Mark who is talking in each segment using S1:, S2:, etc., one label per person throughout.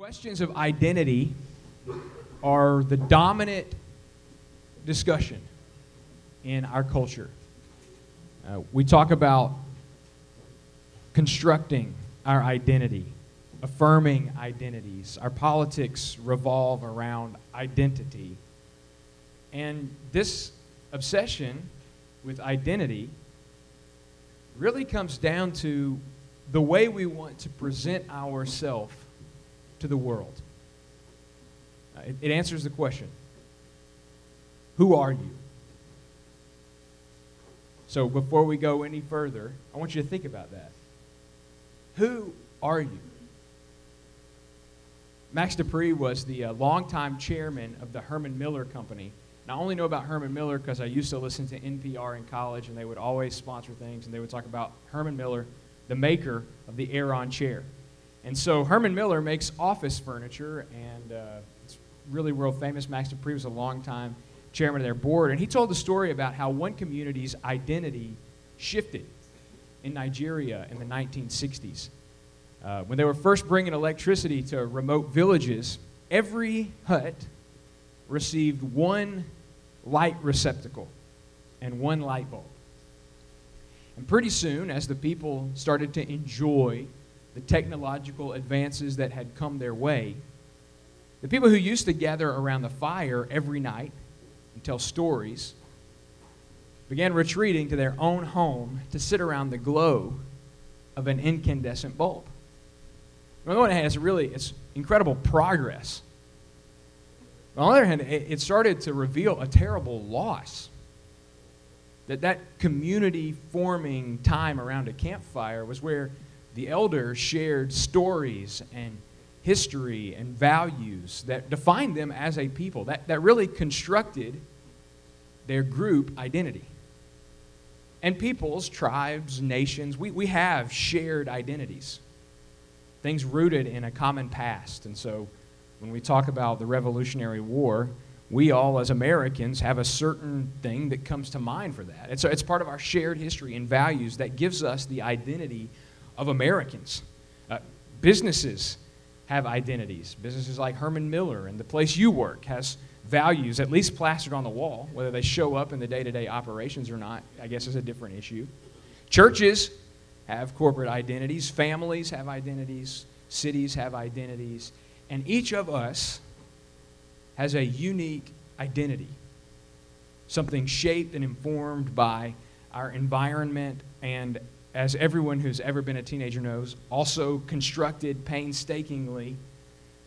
S1: Questions of identity are the dominant discussion in our culture. Uh, we talk about constructing our identity, affirming identities. Our politics revolve around identity. And this obsession with identity really comes down to the way we want to present ourselves to the world. Uh, it, it answers the question Who are you? So before we go any further, I want you to think about that. Who are you? Max De Pree was the uh, longtime chairman of the Herman Miller Company. And I only know about Herman Miller because I used to listen to NPR in college, and they would always sponsor things, and they would talk about Herman Miller, the maker of the Aeron chair. And so Herman Miller makes office furniture, and uh, it's really world famous. Max De Pree was a longtime chairman of their board, and he told the story about how one community's identity shifted in Nigeria in the 1960s. Uh, when they were first bringing electricity to remote villages, every hut received one light receptacle and one light bulb. And pretty soon, as the people started to enjoy the technological advances that had come their way, the people who used to gather around the fire every night and tell stories began retreating to their own home to sit around the glow of an incandescent bulb. On the one hand, it's really it's incredible progress. on the other hand, it started to reveal a terrible loss. That that community forming time around a campfire was where the elders shared stories and history and values that defined them as a people, that, that really constructed their group identity. And peoples, tribes, nations, we, we have shared identities, things rooted in a common past. And so when we talk about the Revolutionary War, we all, as Americans, have a certain thing that comes to mind for that. It's, it's part of our shared history and values that gives us the identity of Americans. Uh, businesses have identities. Businesses like Herman Miller and the place you work has values at least plastered on the wall. Whether they show up in the day to day operations or not, I guess is a different issue. Churches have corporate identities, families have identities, cities have identities, and each of us has a unique identity. Something shaped and informed by our environment and as everyone who's ever been a teenager knows, also constructed painstakingly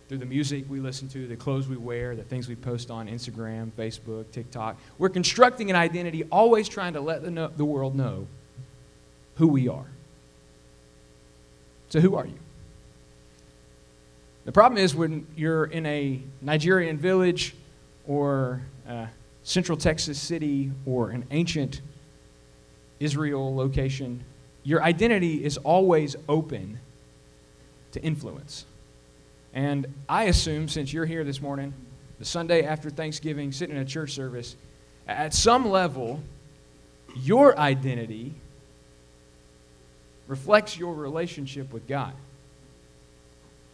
S1: through the music we listen to, the clothes we wear, the things we post on Instagram, Facebook, TikTok. We're constructing an identity, always trying to let the, the world know who we are. So, who are you? The problem is when you're in a Nigerian village or uh, Central Texas city or an ancient Israel location, your identity is always open to influence. And I assume, since you're here this morning, the Sunday after Thanksgiving, sitting in a church service, at some level, your identity reflects your relationship with God.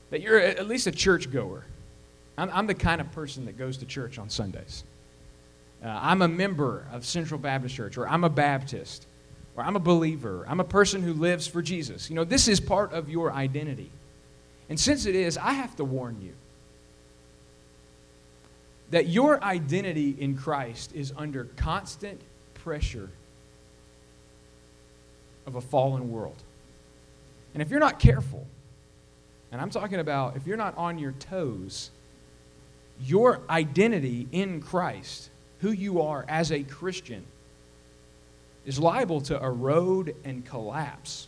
S1: That you're at least a churchgoer. I'm, I'm the kind of person that goes to church on Sundays. Uh, I'm a member of Central Baptist Church, or I'm a Baptist or I'm a believer, I'm a person who lives for Jesus. You know, this is part of your identity. And since it is, I have to warn you that your identity in Christ is under constant pressure of a fallen world. And if you're not careful, and I'm talking about if you're not on your toes, your identity in Christ, who you are as a Christian, is liable to erode and collapse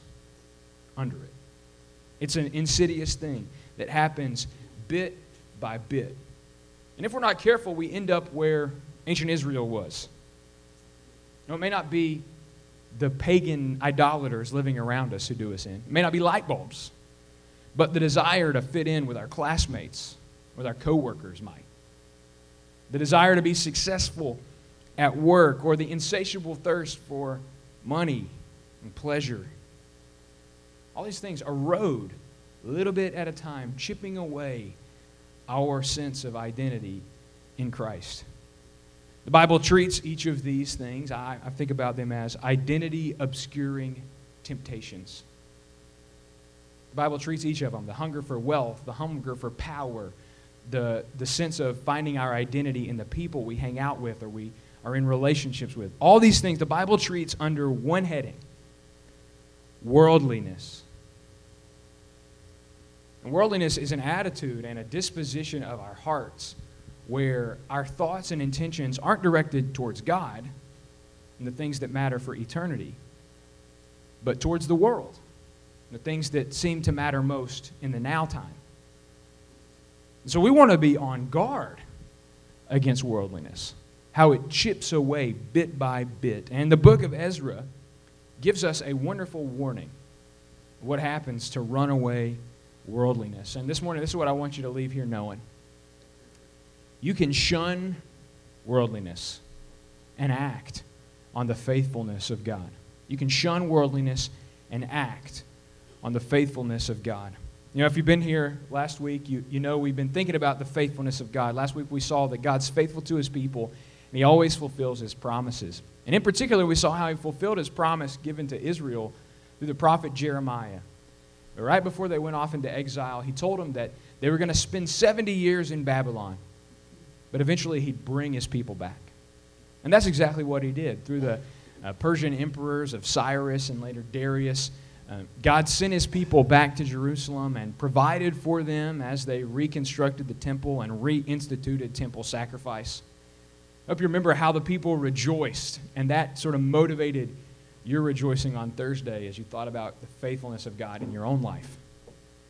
S1: under it. It's an insidious thing that happens bit by bit. And if we're not careful, we end up where ancient Israel was. Now, it may not be the pagan idolaters living around us who do us in, it may not be light bulbs, but the desire to fit in with our classmates, with our coworkers might. The desire to be successful at work or the insatiable thirst for money and pleasure. All these things erode a little bit at a time, chipping away our sense of identity in Christ. The Bible treats each of these things, I, I think about them as identity obscuring temptations. The Bible treats each of them the hunger for wealth, the hunger for power, the, the sense of finding our identity in the people we hang out with or we are in relationships with. All these things the Bible treats under one heading worldliness. And worldliness is an attitude and a disposition of our hearts where our thoughts and intentions aren't directed towards God and the things that matter for eternity, but towards the world, the things that seem to matter most in the now time. So we want to be on guard against worldliness, how it chips away bit by bit. And the book of Ezra gives us a wonderful warning what happens to runaway worldliness. And this morning, this is what I want you to leave here knowing. You can shun worldliness and act on the faithfulness of God. You can shun worldliness and act on the faithfulness of God. You know, if you've been here last week, you, you know we've been thinking about the faithfulness of God. Last week we saw that God's faithful to his people, and he always fulfills his promises. And in particular, we saw how he fulfilled his promise given to Israel through the prophet Jeremiah. But right before they went off into exile, he told them that they were going to spend 70 years in Babylon, but eventually he'd bring his people back. And that's exactly what he did through the uh, Persian emperors of Cyrus and later Darius. Uh, God sent his people back to Jerusalem and provided for them as they reconstructed the temple and reinstituted temple sacrifice. Hope you remember how the people rejoiced, and that sort of motivated your rejoicing on Thursday as you thought about the faithfulness of God in your own life.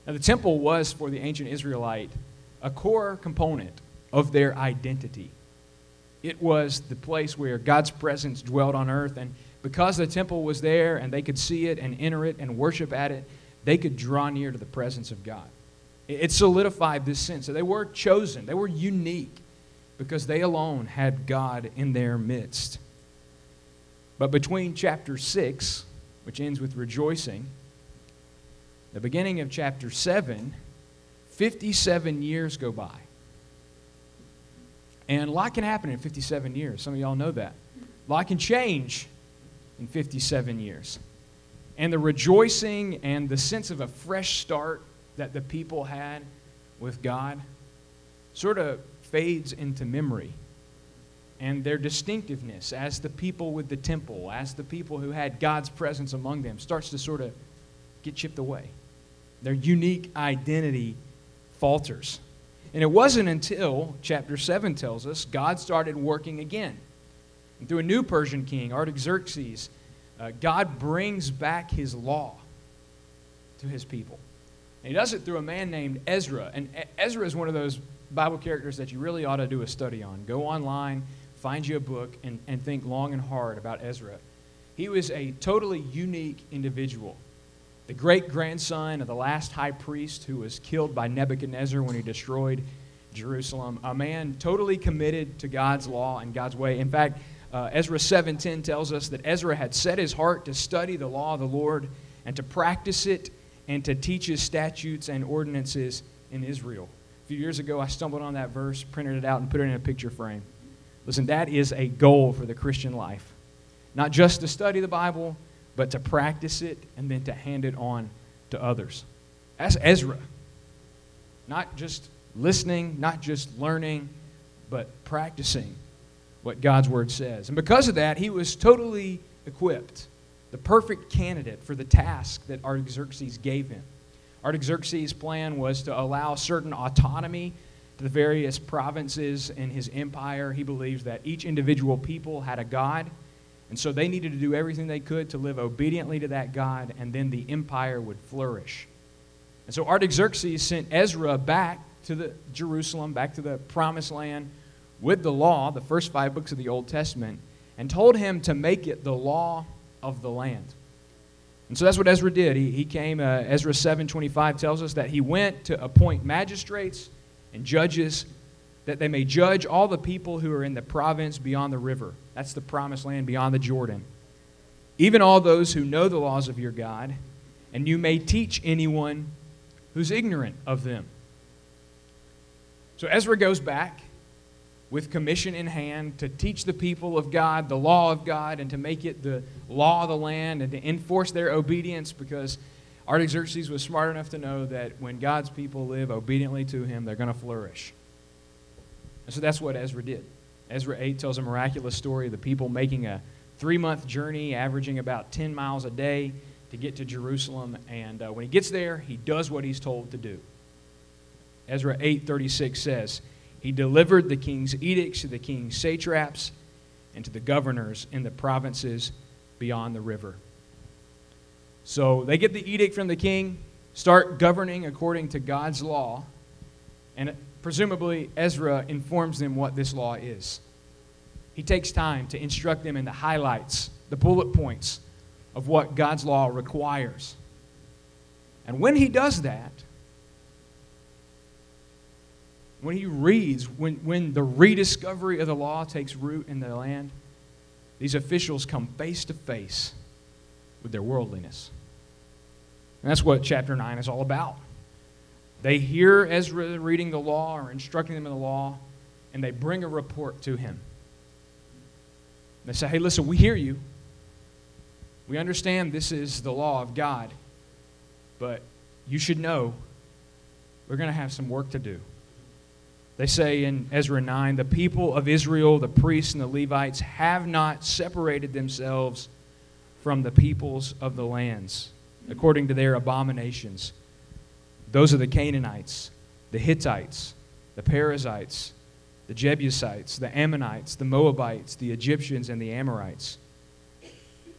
S1: Now, the temple was for the ancient Israelite a core component of their identity. It was the place where God's presence dwelled on earth, and because the temple was there and they could see it and enter it and worship at it, they could draw near to the presence of God. It solidified this sense. that they were chosen, they were unique because they alone had God in their midst. But between chapter 6, which ends with rejoicing, the beginning of chapter 7, 57 years go by. And a lot can happen in 57 years. Some of y'all know that. A lot can change in 57 years. And the rejoicing and the sense of a fresh start that the people had with God sort of fades into memory. And their distinctiveness as the people with the temple, as the people who had God's presence among them, starts to sort of get chipped away. Their unique identity falters. And it wasn't until chapter 7 tells us God started working again. And through a new Persian king, Artaxerxes, uh, God brings back his law to his people. And he does it through a man named Ezra. And Ezra is one of those Bible characters that you really ought to do a study on. Go online, find you a book, and, and think long and hard about Ezra. He was a totally unique individual. The great grandson of the last high priest who was killed by Nebuchadnezzar when he destroyed Jerusalem. A man totally committed to God's law and God's way. In fact, uh, Ezra 7:10 tells us that Ezra had set his heart to study the law of the Lord and to practice it and to teach his statutes and ordinances in Israel few years ago, I stumbled on that verse, printed it out, and put it in a picture frame. Listen, that is a goal for the Christian life. Not just to study the Bible, but to practice it and then to hand it on to others. That's Ezra. Not just listening, not just learning, but practicing what God's Word says. And because of that, he was totally equipped, the perfect candidate for the task that Artaxerxes gave him. Artaxerxes' plan was to allow certain autonomy to the various provinces in his empire. He believed that each individual people had a God, and so they needed to do everything they could to live obediently to that God, and then the empire would flourish. And so Artaxerxes sent Ezra back to the Jerusalem, back to the promised land with the law, the first five books of the Old Testament, and told him to make it the law of the land. And so that's what Ezra did. He, he came, uh, Ezra 7.25 tells us that he went to appoint magistrates and judges that they may judge all the people who are in the province beyond the river. That's the promised land beyond the Jordan. Even all those who know the laws of your God, and you may teach anyone who's ignorant of them. So Ezra goes back with commission in hand to teach the people of God the law of God and to make it the law of the land and to enforce their obedience because Artaxerxes was smart enough to know that when God's people live obediently to him, they're going to flourish. And so that's what Ezra did. Ezra 8 tells a miraculous story of the people making a three month journey, averaging about 10 miles a day to get to Jerusalem. And uh, when he gets there, he does what he's told to do. Ezra 8:36 says, he delivered the king's edicts to the king's satraps and to the governors in the provinces beyond the river. So they get the edict from the king, start governing according to God's law, and presumably Ezra informs them what this law is. He takes time to instruct them in the highlights, the bullet points of what God's law requires. And when he does that, when he reads, when, when the rediscovery of the law takes root in the land, these officials come face to face with their worldliness. And that's what chapter 9 is all about. They hear Ezra reading the law or instructing them in the law, and they bring a report to him. They say, Hey, listen, we hear you. We understand this is the law of God, but you should know we're going to have some work to do. They say in Ezra 9 the people of Israel, the priests and the Levites, have not separated themselves from the peoples of the lands according to their abominations. Those are the Canaanites, the Hittites, the Perizzites, the Jebusites, the Ammonites, the Moabites, the Egyptians, and the Amorites.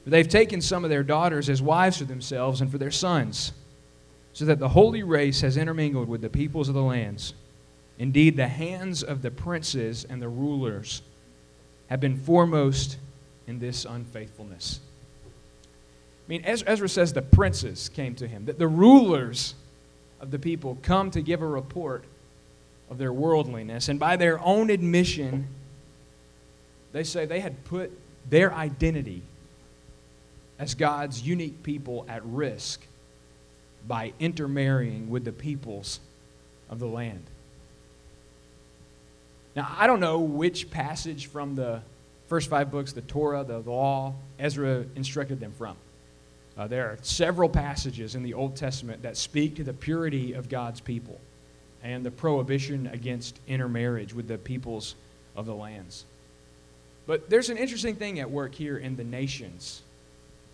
S1: They've taken some of their daughters as wives for themselves and for their sons, so that the holy race has intermingled with the peoples of the lands. Indeed, the hands of the princes and the rulers have been foremost in this unfaithfulness. I mean, Ezra says the princes came to him, that the rulers of the people come to give a report of their worldliness. And by their own admission, they say they had put their identity as God's unique people at risk by intermarrying with the peoples of the land. Now, I don't know which passage from the first five books, the Torah, the law, Ezra instructed them from. Uh, there are several passages in the Old Testament that speak to the purity of God's people and the prohibition against intermarriage with the peoples of the lands. But there's an interesting thing at work here in the nations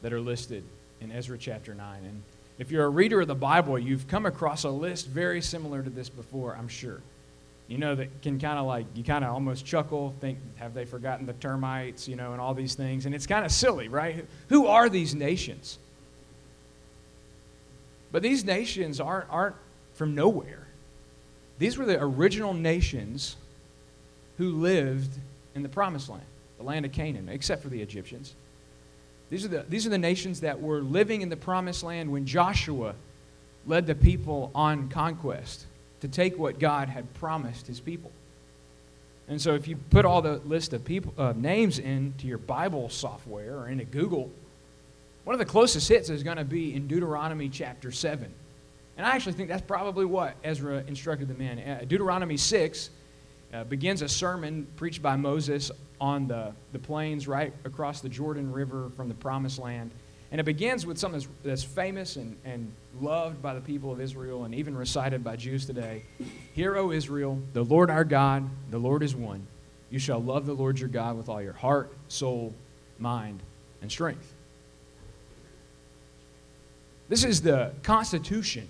S1: that are listed in Ezra chapter 9. And if you're a reader of the Bible, you've come across a list very similar to this before, I'm sure you know, that can kind of like, you kind of almost chuckle, think, have they forgotten the termites, you know, and all these things. And it's kind of silly, right? Who are these nations? But these nations aren't, aren't from nowhere. These were the original nations who lived in the promised land, the land of Canaan, except for the Egyptians. These are the, these are the nations that were living in the promised land when Joshua led the people on conquest to take what God had promised his people. And so if you put all the list of people uh, names into your Bible software or into Google, one of the closest hits is going to be in Deuteronomy chapter 7. And I actually think that's probably what Ezra instructed the men. Uh, Deuteronomy 6 uh, begins a sermon preached by Moses on the, the plains right across the Jordan River from the promised land. And it begins with something that's, that's famous and, and loved by the people of Israel and even recited by Jews today. Hear, O Israel, the Lord our God, the Lord is one. You shall love the Lord your God with all your heart, soul, mind, and strength. This is the constitution,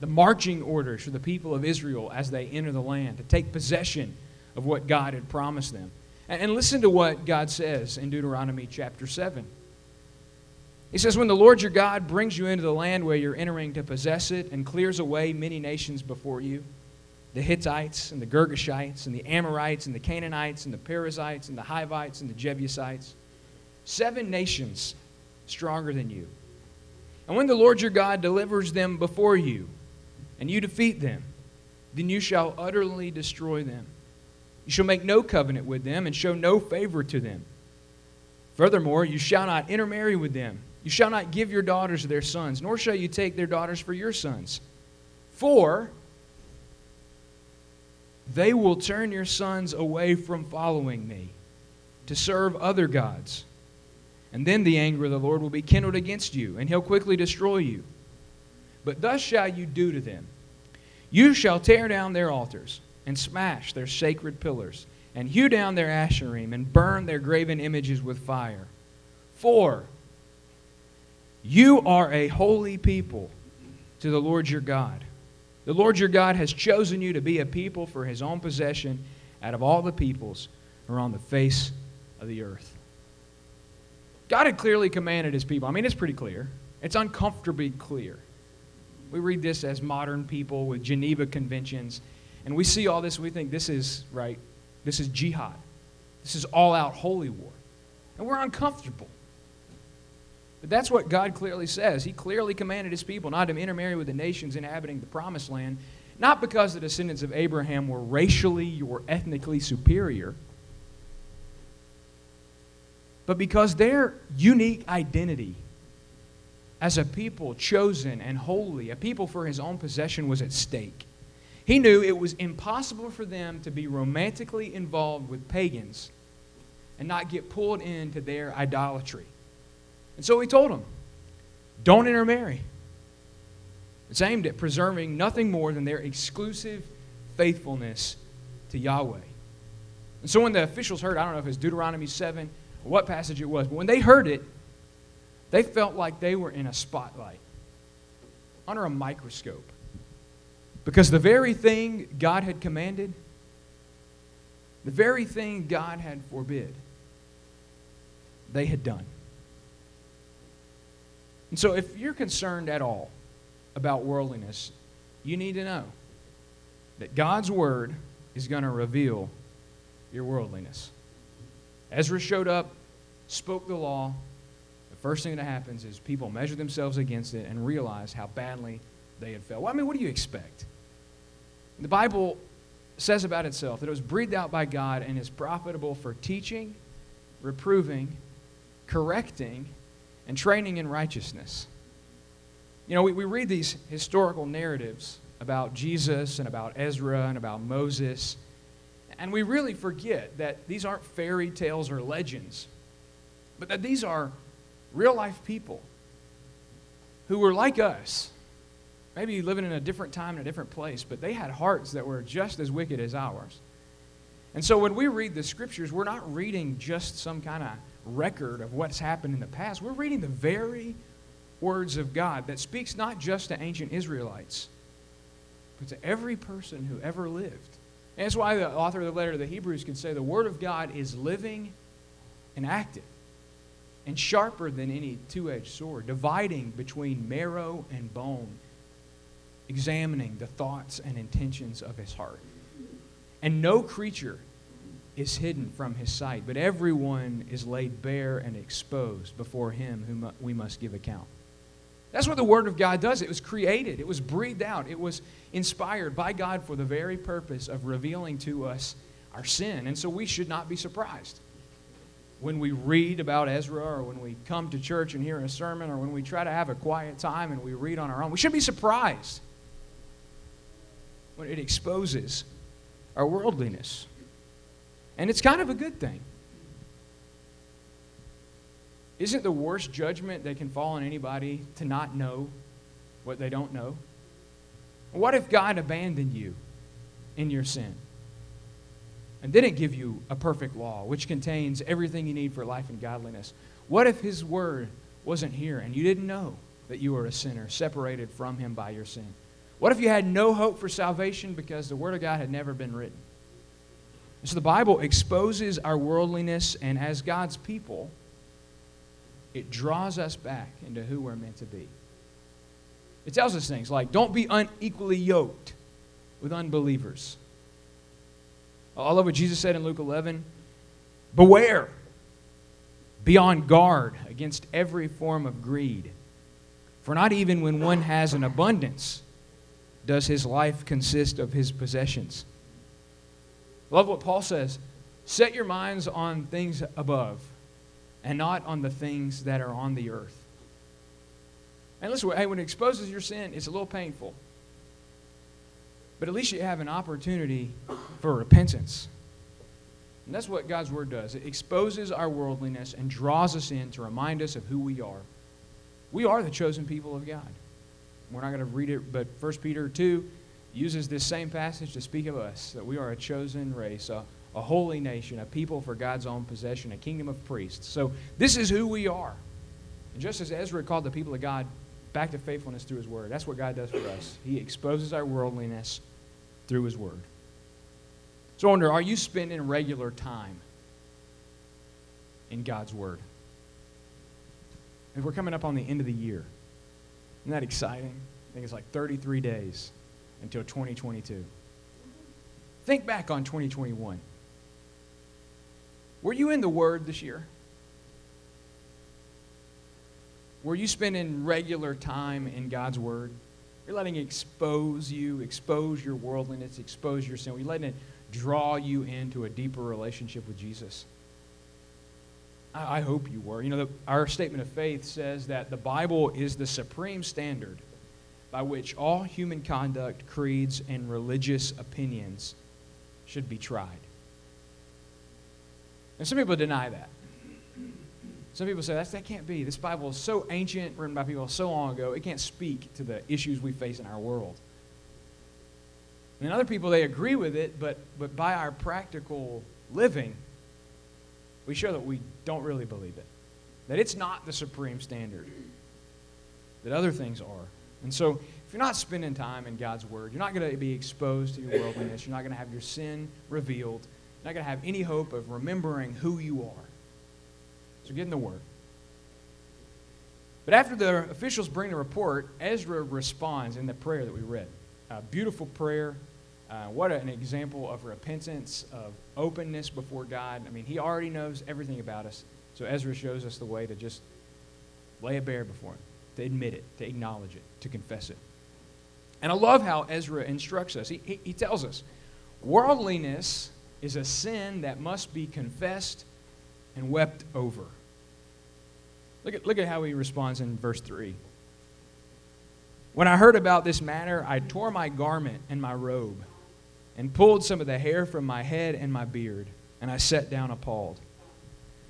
S1: the marching orders for the people of Israel as they enter the land to take possession of what God had promised them. And, and listen to what God says in Deuteronomy chapter 7. He says, When the Lord your God brings you into the land where you're entering to possess it and clears away many nations before you the Hittites and the Girgashites and the Amorites and the Canaanites and the Perizzites and the Hivites and the Jebusites seven nations stronger than you. And when the Lord your God delivers them before you and you defeat them, then you shall utterly destroy them. You shall make no covenant with them and show no favor to them. Furthermore, you shall not intermarry with them you shall not give your daughters to their sons, nor shall you take their daughters for your sons. For they will turn your sons away from following me to serve other gods. And then the anger of the Lord will be kindled against you, and he'll quickly destroy you. But thus shall you do to them You shall tear down their altars, and smash their sacred pillars, and hew down their asherim, and burn their graven images with fire. For you are a holy people to the Lord your God. The Lord your God has chosen you to be a people for his own possession out of all the peoples who are on the face of the earth. God had clearly commanded his people. I mean, it's pretty clear. It's uncomfortably clear. We read this as modern people with Geneva Conventions, and we see all this, and we think this is, right, this is jihad. This is all out holy war. And we're uncomfortable. But that's what God clearly says. He clearly commanded his people not to intermarry with the nations inhabiting the promised land, not because the descendants of Abraham were racially or ethnically superior, but because their unique identity as a people chosen and holy, a people for his own possession, was at stake. He knew it was impossible for them to be romantically involved with pagans and not get pulled into their idolatry. And so he told them, don't intermarry. It's aimed at preserving nothing more than their exclusive faithfulness to Yahweh. And so when the officials heard, I don't know if it's Deuteronomy 7 or what passage it was, but when they heard it, they felt like they were in a spotlight, under a microscope. Because the very thing God had commanded, the very thing God had forbid, they had done. And so, if you're concerned at all about worldliness, you need to know that God's word is going to reveal your worldliness. Ezra showed up, spoke the law. The first thing that happens is people measure themselves against it and realize how badly they had failed. Well, I mean, what do you expect? The Bible says about itself that it was breathed out by God and is profitable for teaching, reproving, correcting, and training in righteousness. You know, we, we read these historical narratives about Jesus and about Ezra and about Moses, and we really forget that these aren't fairy tales or legends, but that these are real life people who were like us, maybe living in a different time in a different place, but they had hearts that were just as wicked as ours. And so when we read the scriptures, we're not reading just some kind of record of what's happened in the past. We're reading the very words of God that speaks not just to ancient Israelites, but to every person who ever lived. And that's why the author of the letter to the Hebrews can say the Word of God is living and active and sharper than any two edged sword, dividing between marrow and bone, examining the thoughts and intentions of his heart. And no creature is hidden from his sight, but everyone is laid bare and exposed before him whom we must give account. That's what the Word of God does. It was created, it was breathed out, it was inspired by God for the very purpose of revealing to us our sin. And so we should not be surprised when we read about Ezra or when we come to church and hear a sermon or when we try to have a quiet time and we read on our own. We should be surprised when it exposes our worldliness. And it's kind of a good thing. Isn't the worst judgment that can fall on anybody to not know what they don't know? What if God abandoned you in your sin and didn't give you a perfect law which contains everything you need for life and godliness? What if His Word wasn't here and you didn't know that you were a sinner, separated from Him by your sin? What if you had no hope for salvation because the Word of God had never been written? So the Bible exposes our worldliness, and as God's people, it draws us back into who we're meant to be. It tells us things like don't be unequally yoked with unbelievers. I love what Jesus said in Luke 11 Beware, be on guard against every form of greed. For not even when one has an abundance does his life consist of his possessions. Love what Paul says. Set your minds on things above and not on the things that are on the earth. And listen, hey, when it exposes your sin, it's a little painful. but at least you have an opportunity for repentance. And that's what God's Word does. It exposes our worldliness and draws us in to remind us of who we are. We are the chosen people of God. We're not going to read it, but 1 Peter 2 uses this same passage to speak of us that we are a chosen race, a, a holy nation, a people for God's own possession, a kingdom of priests. So this is who we are. And just as Ezra called the people of God back to faithfulness through his word, that's what God does for us. He exposes our worldliness through his word. So I wonder, are you spending regular time in God's word? And we're coming up on the end of the year. Isn't that exciting? I think it's like 33 days until 2022. Think back on 2021. Were you in the Word this year? Were you spending regular time in God's Word? You're letting it expose you, expose your worldliness, expose your sin. You're letting it draw you into a deeper relationship with Jesus. I, I hope you were. You know, the, our statement of faith says that the Bible is the supreme standard by which all human conduct, creeds, and religious opinions should be tried. And some people deny that. Some people say that can't be. This Bible is so ancient, written by people so long ago, it can't speak to the issues we face in our world. And other people, they agree with it, but, but by our practical living, we show that we don't really believe it. That it's not the supreme standard, that other things are. And so, if you're not spending time in God's Word, you're not going to be exposed to your worldliness. You're not going to have your sin revealed. You're not going to have any hope of remembering who you are. So, get in the Word. But after the officials bring the report, Ezra responds in the prayer that we read. A beautiful prayer. Uh, what an example of repentance, of openness before God. I mean, he already knows everything about us. So Ezra shows us the way to just lay it bare before him to admit it, to acknowledge it, to confess it. And I love how Ezra instructs us. He, he, he tells us worldliness is a sin that must be confessed and wept over. Look at, look at how he responds in verse 3. When I heard about this matter, I tore my garment and my robe and pulled some of the hair from my head and my beard, and I sat down appalled.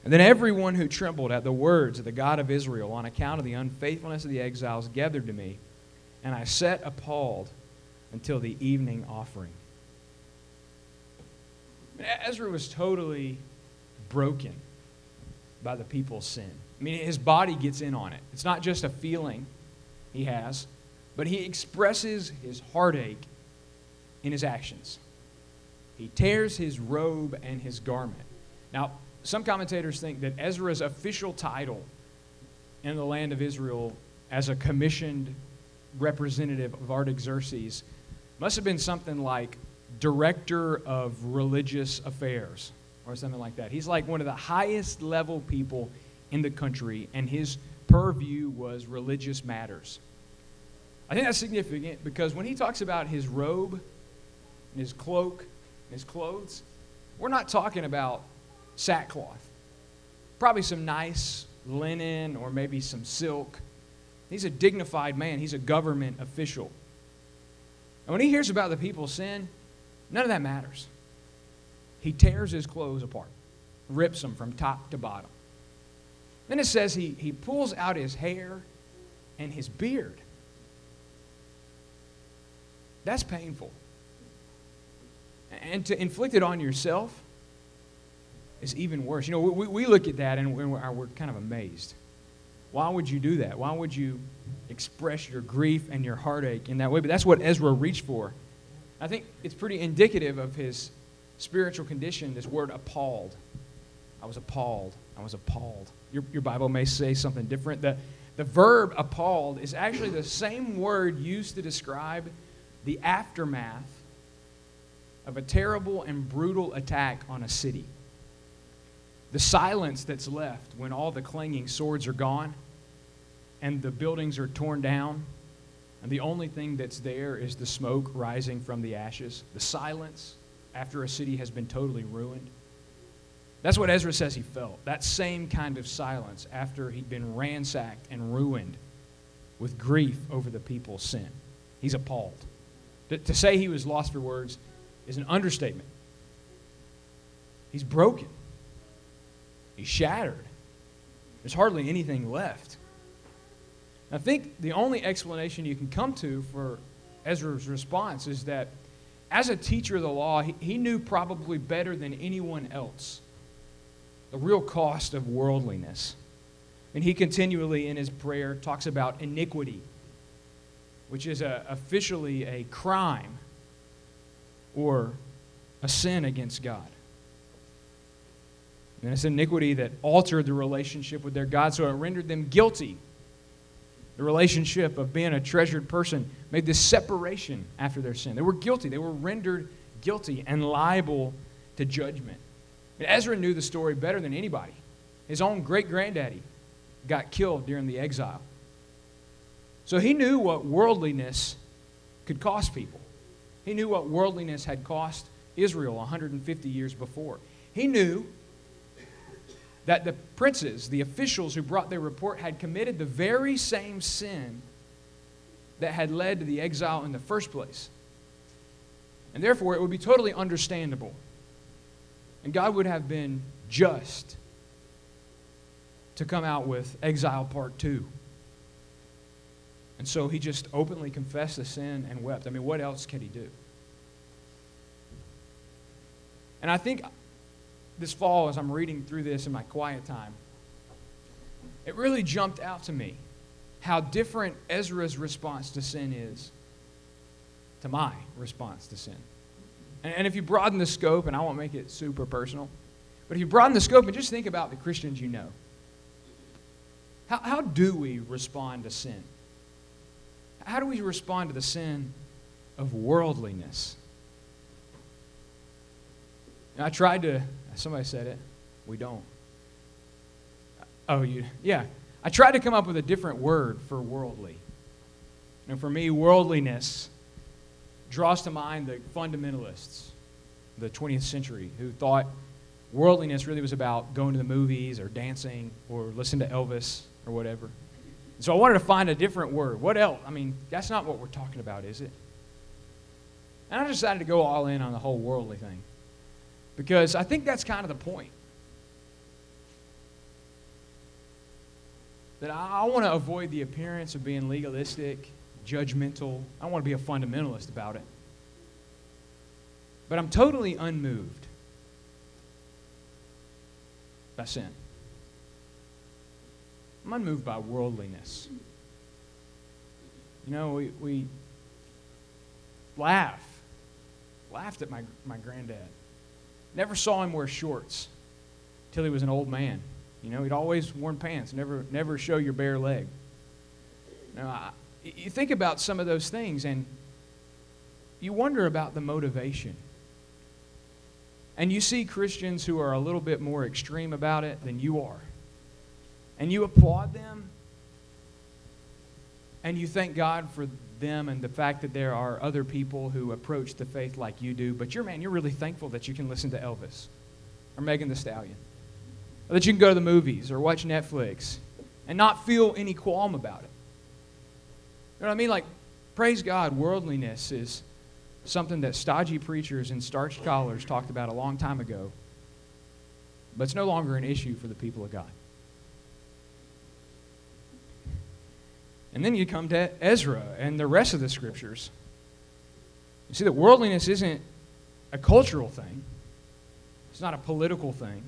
S1: And then everyone who trembled at the words of the God of Israel on account of the unfaithfulness of the exiles gathered to me, and I sat appalled until the evening offering. Ezra was totally broken by the people's sin. I mean, his body gets in on it. It's not just a feeling he has, but he expresses his heartache in his actions. He tears his robe and his garment. Now, some commentators think that Ezra's official title in the land of Israel as a commissioned representative of Artaxerxes must have been something like director of religious affairs or something like that. He's like one of the highest level people in the country, and his purview was religious matters. I think that's significant because when he talks about his robe, and his cloak, and his clothes, we're not talking about sackcloth. Probably some nice linen or maybe some silk. He's a dignified man, he's a government official. And when he hears about the people's sin, none of that matters. He tears his clothes apart, rips them from top to bottom. Then it says he, he pulls out his hair and his beard. That's painful. And to inflict it on yourself, is even worse. You know, we, we look at that and we're, we're kind of amazed. Why would you do that? Why would you express your grief and your heartache in that way? But that's what Ezra reached for. I think it's pretty indicative of his spiritual condition, this word appalled. I was appalled. I was appalled. Your, your Bible may say something different. The, the verb appalled is actually the same word used to describe the aftermath of a terrible and brutal attack on a city. The silence that's left when all the clanging swords are gone and the buildings are torn down, and the only thing that's there is the smoke rising from the ashes. The silence after a city has been totally ruined. That's what Ezra says he felt. That same kind of silence after he'd been ransacked and ruined with grief over the people's sin. He's appalled. To, to say he was lost for words is an understatement. He's broken, he's shattered. There's hardly anything left. I think the only explanation you can come to for Ezra's response is that as a teacher of the law, he, knew probably better than anyone else the real cost of worldliness. And he continually, in his prayer, talks about iniquity, which is a, officially a crime or a sin against God. And it's iniquity that altered the relationship with their God, so it rendered them guilty. The relationship of being a treasured person made this separation after their sin. They were guilty. They were rendered guilty and liable to judgment. And Ezra knew the story better than anybody. His own great granddaddy got killed during the exile. So he knew what worldliness could cost people. He knew what worldliness had cost Israel 150 years before. He knew that the princes, the officials who brought their report, had committed the very same sin that had led to the exile in the first place. And therefore, it would be totally understandable. And God would have been just to come out with Exile Part 2. And so he just openly confessed the sin and wept. I mean, what else could he do? And I think this fall, as I'm reading through this in my quiet time, it really jumped out to me how different Ezra's response to sin is to my response to sin. And, and if you broaden the scope, and I won't make it super personal, but if you broaden the scope and just think about the Christians you know, how, how do we respond to sin? How do we respond to the sin of worldliness? And I tried to, somebody said it, we don't. Oh, you, yeah. I tried to come up with a different word for worldly. And for me, worldliness draws to mind the fundamentalists, the 20th century, who thought worldliness really was about going to the movies or dancing or listening to Elvis or whatever. So I wanted to find a different word. What else? I mean, that's not what we're talking about, is it? And I decided to go all in on the whole worldly thing. Because I think that's kind of the point. That I, I want to avoid the appearance of being legalistic, judgmental. I want to be a fundamentalist about it. But I'm totally unmoved by sin. I'm unmoved by worldliness. You know, we, we laugh, laughed at my, my granddad. Never saw him wear shorts till he was an old man. You know, he'd always worn pants, never, never show your bare leg. Now, I, you think about some of those things and you wonder about the motivation. And you see Christians who are a little bit more extreme about it than you are and you applaud them and you thank God for them and the fact that there are other people who approach the faith like you do, but you're, man, you're really thankful that you can listen to Elvis or Megan Thee Stallion, or that you can go to the movies or watch Netflix and not feel any qualm about it. You know what I mean? Like, praise God, worldliness is something that stodgy preachers in starched collars talked about a long time ago, but it's no longer an issue for the people of God. And then you come to Ezra and the rest of the scriptures. You see that worldliness isn't a cultural thing, it's not a political thing.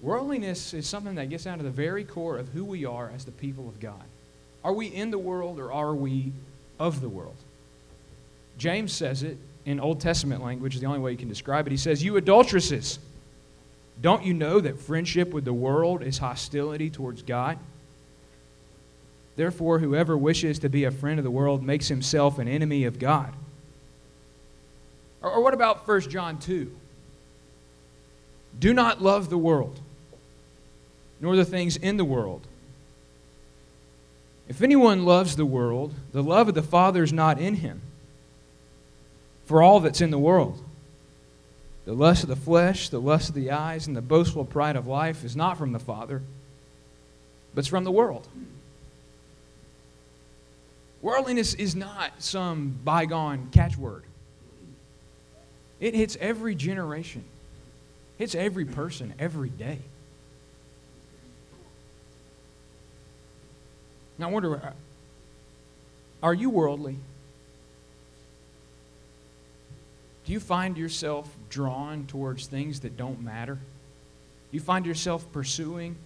S1: Worldliness is something that gets down to the very core of who we are as the people of God. Are we in the world or are we of the world? James says it in Old Testament language, is the only way you can describe it. He says, You adulteresses, don't you know that friendship with the world is hostility towards God? Therefore, whoever wishes to be a friend of the world makes himself an enemy of God. Or, or what about 1 John 2? Do not love the world, nor the things in the world. If anyone loves the world, the love of the Father is not in him. For all that's in the world, the lust of the flesh, the lust of the eyes, and the boastful pride of life is not from the Father, but it's from the world. Worldliness is not some bygone catchword. It hits every generation, hits every person every day. Now, I wonder uh, are you worldly? Do you find yourself drawn towards things that don't matter? Do you find yourself pursuing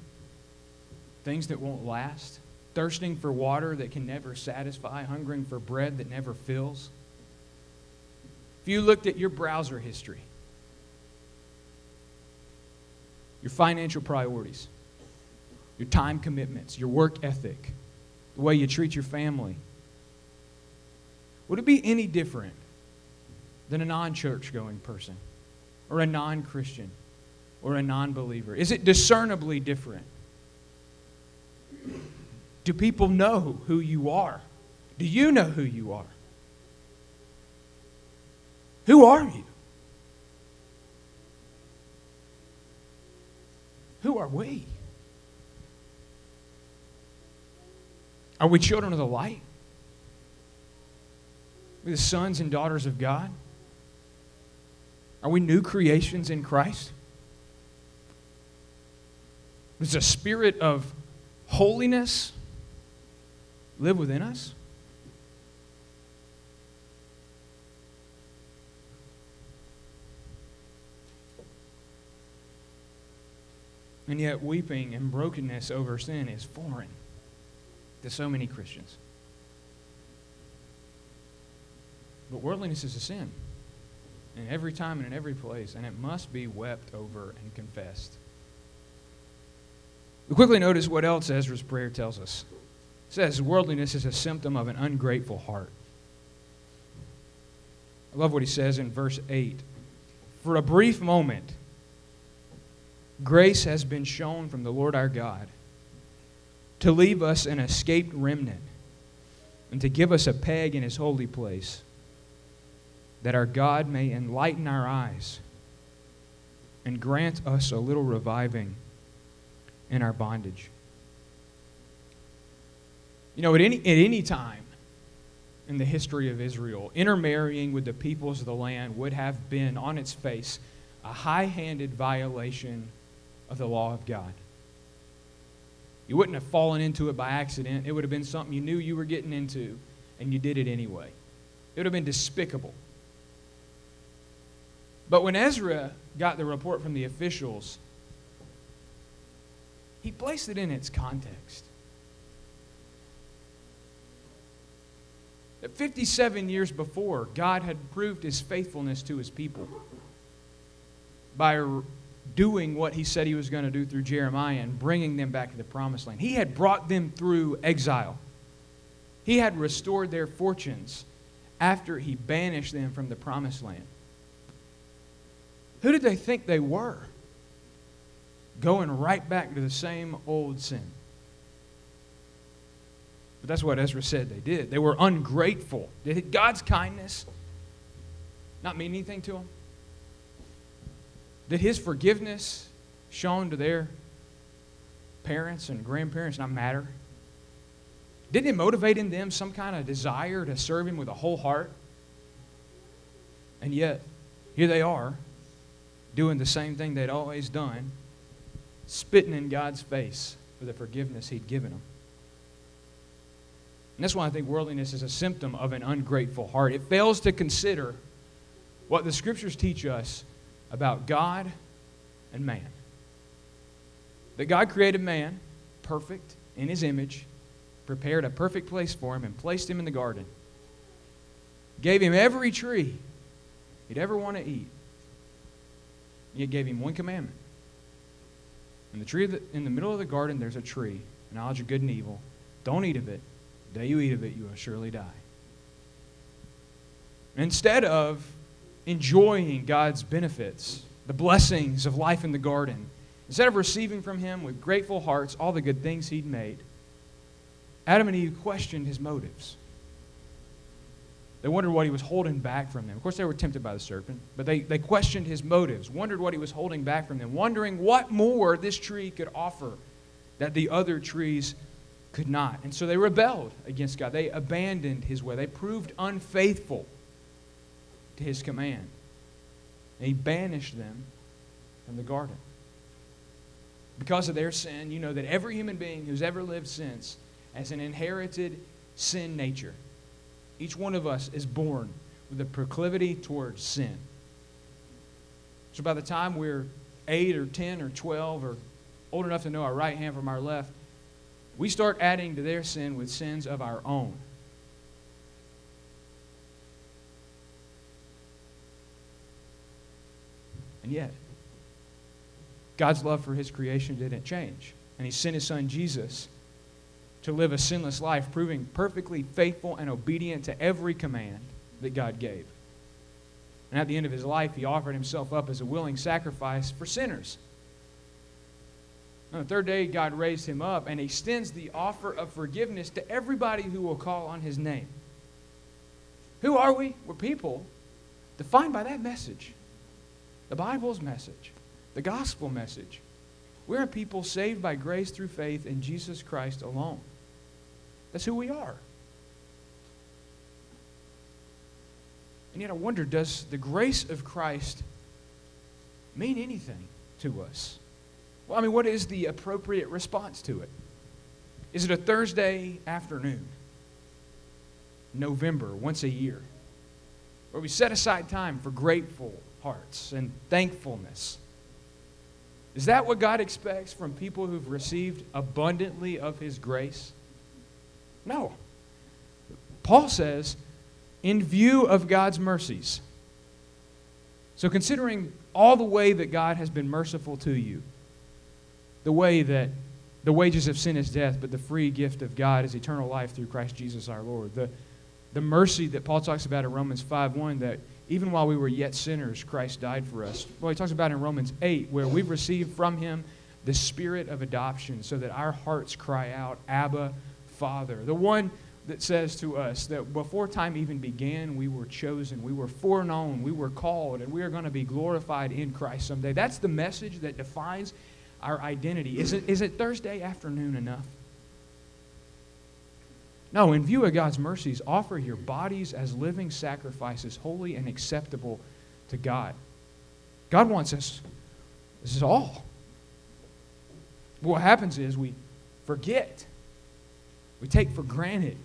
S1: things that won't last? Thirsting for water that can never satisfy? Hungering for bread that never fills? If you looked at your browser history, your financial priorities, your time commitments, your work ethic, the way you treat your family, would it be any different than a non church going person or a non Christian or a non believer? Is it discernibly different? Do people know who you are? Do you know who you are? Who are you? Who are we? Are we children of the light? Are we the sons and daughters of God? Are we new creations in Christ? Is a spirit of holiness live within us? And yet, weeping and brokenness over sin is foreign to so many Christians. But worldliness is a sin in every time and in every place, and it must be wept over and confessed. We quickly notice what else Ezra's prayer tells us. Says worldliness is a symptom of an ungrateful heart. I love what he says in verse 8. For a brief moment, grace has been shown from the Lord our God to leave us an escaped remnant and to give us a peg in his holy place that our God may enlighten our eyes and grant us a little reviving in our bondage. You know, at any, at any time in the history of Israel, intermarrying with the peoples of the land would have been, on its face, a high handed violation of the law of God. You wouldn't have fallen into it by accident. It would have been something you knew you were getting into, and you did it anyway. It would have been despicable. But when Ezra got the report from the officials, he placed it in its context. That 57 years before, God had proved his faithfulness to his people by doing what he said he was going to do through Jeremiah and bringing them back to the promised land. He had brought them through exile, he had restored their fortunes after he banished them from the promised land. Who did they think they were? Going right back to the same old sin. But that's what Ezra said they did. They were ungrateful. Did God's kindness not mean anything to them? Did his forgiveness shown to their parents and grandparents not matter? Didn't it motivate in them some kind of desire to serve him with a whole heart? And yet, here they are, doing the same thing they'd always done, spitting in God's face for the forgiveness He'd given them. And that's why I think worldliness is a symptom of an ungrateful heart. It fails to consider what the Scriptures teach us about God and man. That God created man perfect in His image, prepared a perfect place for him, and placed him in the garden. Gave him every tree he'd ever want to eat Yet gave him one commandment. In the tree the, in the middle of the garden, there's a tree, knowledge of good and evil. Don't eat of it. The day you eat of it, you will surely die. Instead of enjoying God's benefits, the blessings of life in the garden, instead of receiving from Him with grateful hearts all the good things He'd made, Adam and Eve questioned His motives. They wondered what he was holding back from them. Of course, they were tempted by the serpent, but they, they questioned his motives, wondered what he was holding back from them, wondering what more this tree could offer that the other trees could not. And so they rebelled against God. They abandoned his way. They proved unfaithful to his command. And he banished them from the garden. Because of their sin, you know that every human being who's ever lived since has an inherited sin nature. Each one of us is born with a proclivity towards sin. So by the time we're 8 or 10 or 12 or old enough to know our right hand from our left, we start adding to their sin with sins of our own. And yet, God's love for his creation didn't change. And he sent his son Jesus to live a sinless life, proving perfectly faithful and obedient to every command that God gave. And at the end of his life, he offered himself up as a willing sacrifice for sinners. On the third day, God raised him up and extends the offer of forgiveness to everybody who will call on his name. Who are we? We're people defined by that message the Bible's message, the gospel message. We're a people saved by grace through faith in Jesus Christ alone. That's who we are. And yet I wonder does the grace of Christ mean anything to us? Well, I mean, what is the appropriate response to it? Is it a Thursday afternoon, November, once a year, where we set aside time for grateful hearts and thankfulness? Is that what God expects from people who've received abundantly of His grace? No. Paul says, in view of God's mercies. So, considering all the way that God has been merciful to you, the way that the wages of sin is death, but the free gift of God is eternal life through Christ Jesus our Lord. The, the mercy that Paul talks about in Romans 5 1, that even while we were yet sinners, Christ died for us. Well, he talks about in Romans 8, where we've received from him the spirit of adoption, so that our hearts cry out, Abba, Father. The one that says to us that before time even began, we were chosen, we were foreknown, we were called, and we are going to be glorified in Christ someday. That's the message that defines our identity. Is it, is it Thursday afternoon enough? No, in view of God's mercies, offer your bodies as living sacrifices, holy and acceptable to God. God wants us, this is all. What happens is we forget, we take for granted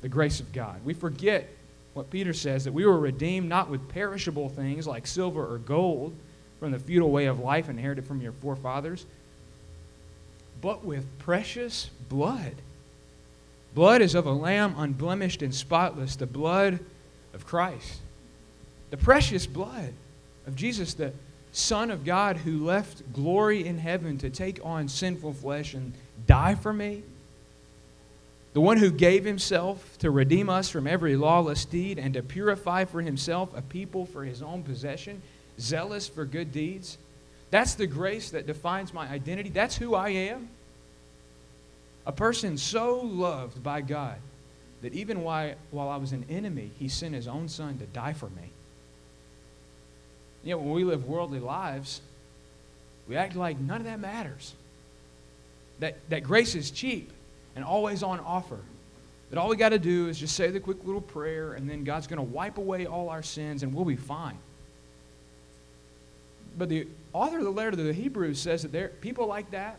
S1: the grace of God. We forget what Peter says that we were redeemed not with perishable things like silver or gold from the feudal way of life inherited from your forefathers, but with precious blood Blood is of a lamb unblemished and spotless, the blood of Christ. The precious blood of Jesus, the Son of God who left glory in heaven to take on sinful flesh and die for me. The one who gave himself to redeem us from every lawless deed and to purify for himself a people for his own possession, zealous for good deeds. That's the grace that defines my identity. That's who I am. A person so loved by God that even while, while I was an enemy, he sent his own son to die for me. Yet when we live worldly lives, we act like none of that matters. That, that grace is cheap and always on offer. That all we got to do is just say the quick little prayer, and then God's going to wipe away all our sins, and we'll be fine. But the author of the letter to the Hebrews says that there people like that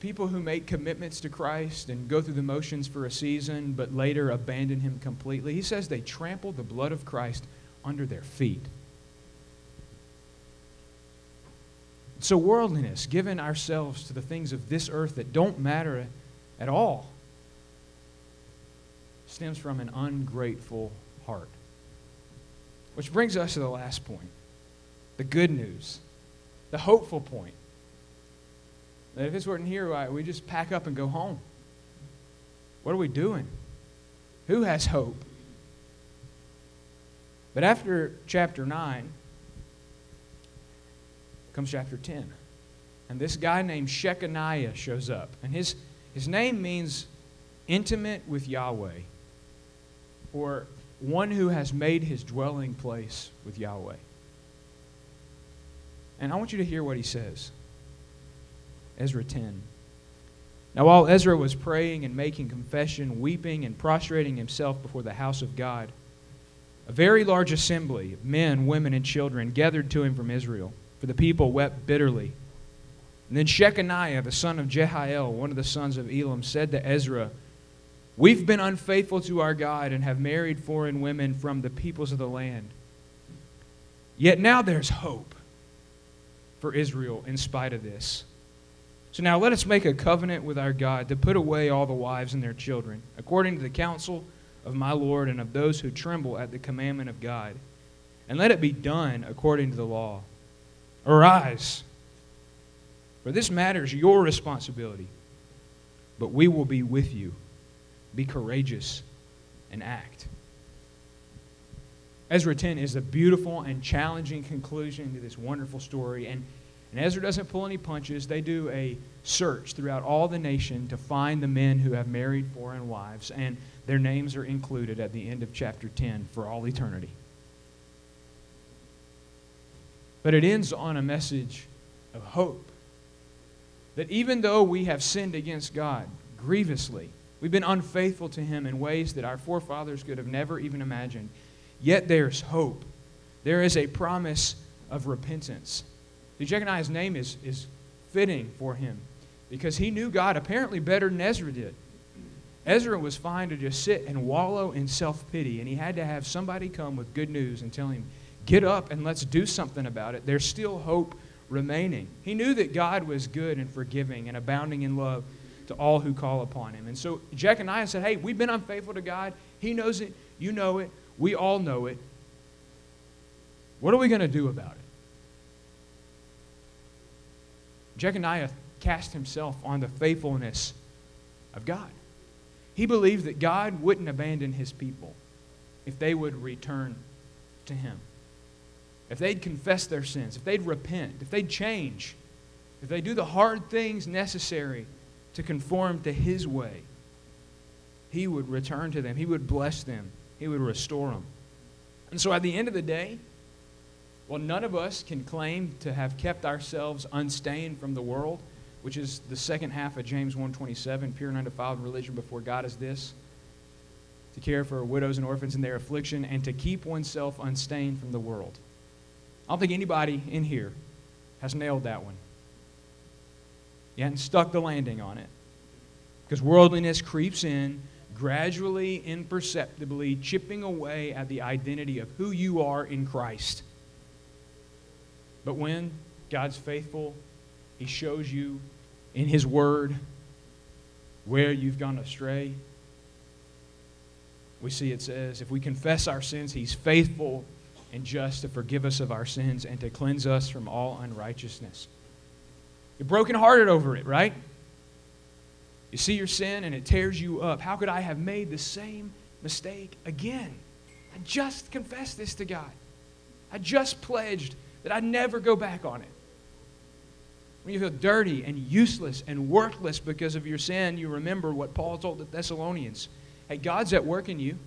S1: people who make commitments to Christ and go through the motions for a season but later abandon him completely, he says they trample the blood of Christ under their feet. So, worldliness, giving ourselves to the things of this earth that don't matter at all, stems from an ungrateful heart. Which brings us to the last point the good news, the hopeful point. That if this weren't here, we just pack up and go home. What are we doing? Who has hope? But after chapter 9 comes chapter 10. And this guy named Shechaniah shows up. And his, his name means intimate with Yahweh, or one who has made his dwelling place with Yahweh. And I want you to hear what he says. Ezra 10. Now, while Ezra was praying and making confession, weeping and prostrating himself before the house of God, a very large assembly of men, women, and children gathered to him from Israel, for the people wept bitterly. And then Shechaniah, the son of Jehiel, one of the sons of Elam, said to Ezra, We've been unfaithful to our God and have married foreign women from the peoples of the land. Yet now there's hope for Israel in spite of this. So now let us make a covenant with our God to put away all the wives and their children, according to the counsel of my Lord and of those who tremble at the commandment of God. And let it be done according to the law. Arise, for this matter is your responsibility, but we will be with you. Be courageous and act. Ezra 10 is a beautiful and challenging conclusion to this wonderful story. And, and Ezra doesn't pull any punches. They do a search throughout all the nation to find the men who have married foreign wives, and their names are included at the end of chapter 10 for all eternity. But it ends on a message of hope that even though we have sinned against God grievously, we've been unfaithful to Him in ways that our forefathers could have never even imagined. Yet there's hope. There is a promise of repentance. See, Shechaniah's name is, is fitting for him because he knew God apparently better than Ezra did. Ezra was fine to just sit and wallow in self pity, and he had to have somebody come with good news and tell him, Get up and let's do something about it. There's still hope remaining. He knew that God was good and forgiving and abounding in love to all who call upon him. And so Shechaniah said, Hey, we've been unfaithful to God. He knows it. You know it. We all know it. What are we going to do about it? Shechaniah cast himself on the faithfulness of God. He believed that God wouldn't abandon his people if they would return to him. If they'd confess their sins, if they'd repent, if they'd change, if they do the hard things necessary to conform to his way, he would return to them. He would bless them. He would restore them. And so at the end of the day, well, none of us can claim to have kept ourselves unstained from the world, which is the second half of James 1:27, pure and undefiled religion before God is this, to care for widows and orphans in their affliction and to keep oneself unstained from the world. I don't think anybody in here has nailed that one. You stuck the landing on it. Because worldliness creeps in gradually, imperceptibly chipping away at the identity of who you are in Christ. But when God's faithful, He shows you in His Word where you've gone astray. We see it says, if we confess our sins, He's faithful and just to forgive us of our sins and to cleanse us from all unrighteousness. You're brokenhearted over it, right? You see your sin and it tears you up. How could I have made the same mistake again? I just confessed this to God. I just pledged that I'd never go back on it. When you feel dirty and useless and worthless because of your sin, you remember what Paul told the Thessalonians. Hey, God's at work in you.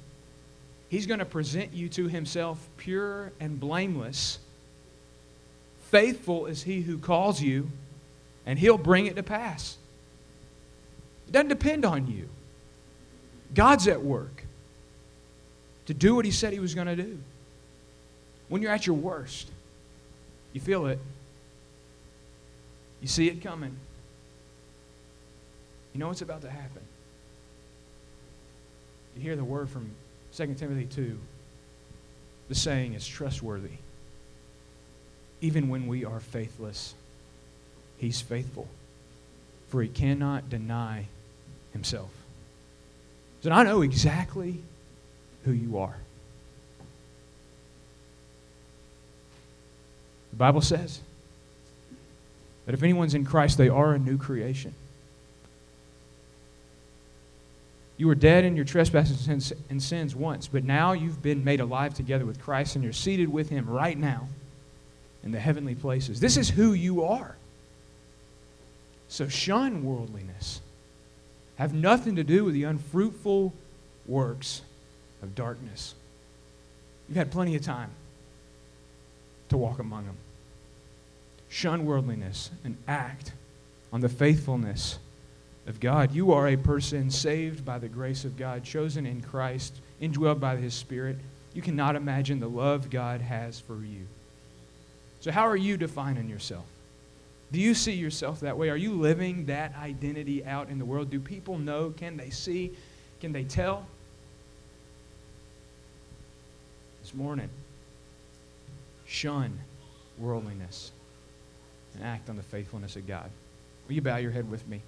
S1: He's going to present you to himself pure and blameless. Faithful is he who calls you, and he'll bring it to pass. It doesn't depend on you. God's at work to do what He said He was going to do. When you're at your worst, you feel it, you see it coming, you know what's about to happen. You hear the word from 2 Timothy 2. The saying is trustworthy. Even when we are faithless, He's faithful for he cannot deny himself. So I know exactly who you are. The Bible says that if anyone's in Christ, they are a new creation. You were dead in your trespasses and sins once, but now you've been made alive together with Christ and you're seated with him right now in the heavenly places. This is who you are. So shun worldliness. Have nothing to do with the unfruitful works of darkness. You've had plenty of time to walk among them. Shun worldliness and act on the faithfulness of God. You are a person saved by the grace of God, chosen in Christ, indwelled by His Spirit. You cannot imagine the love God has for you. So, how are you defining yourself? Do you see yourself that way? Are you living that identity out in the world? Do people know? Can they see? Can they tell? This morning, shun worldliness and act on the faithfulness of God. Will you bow your head with me?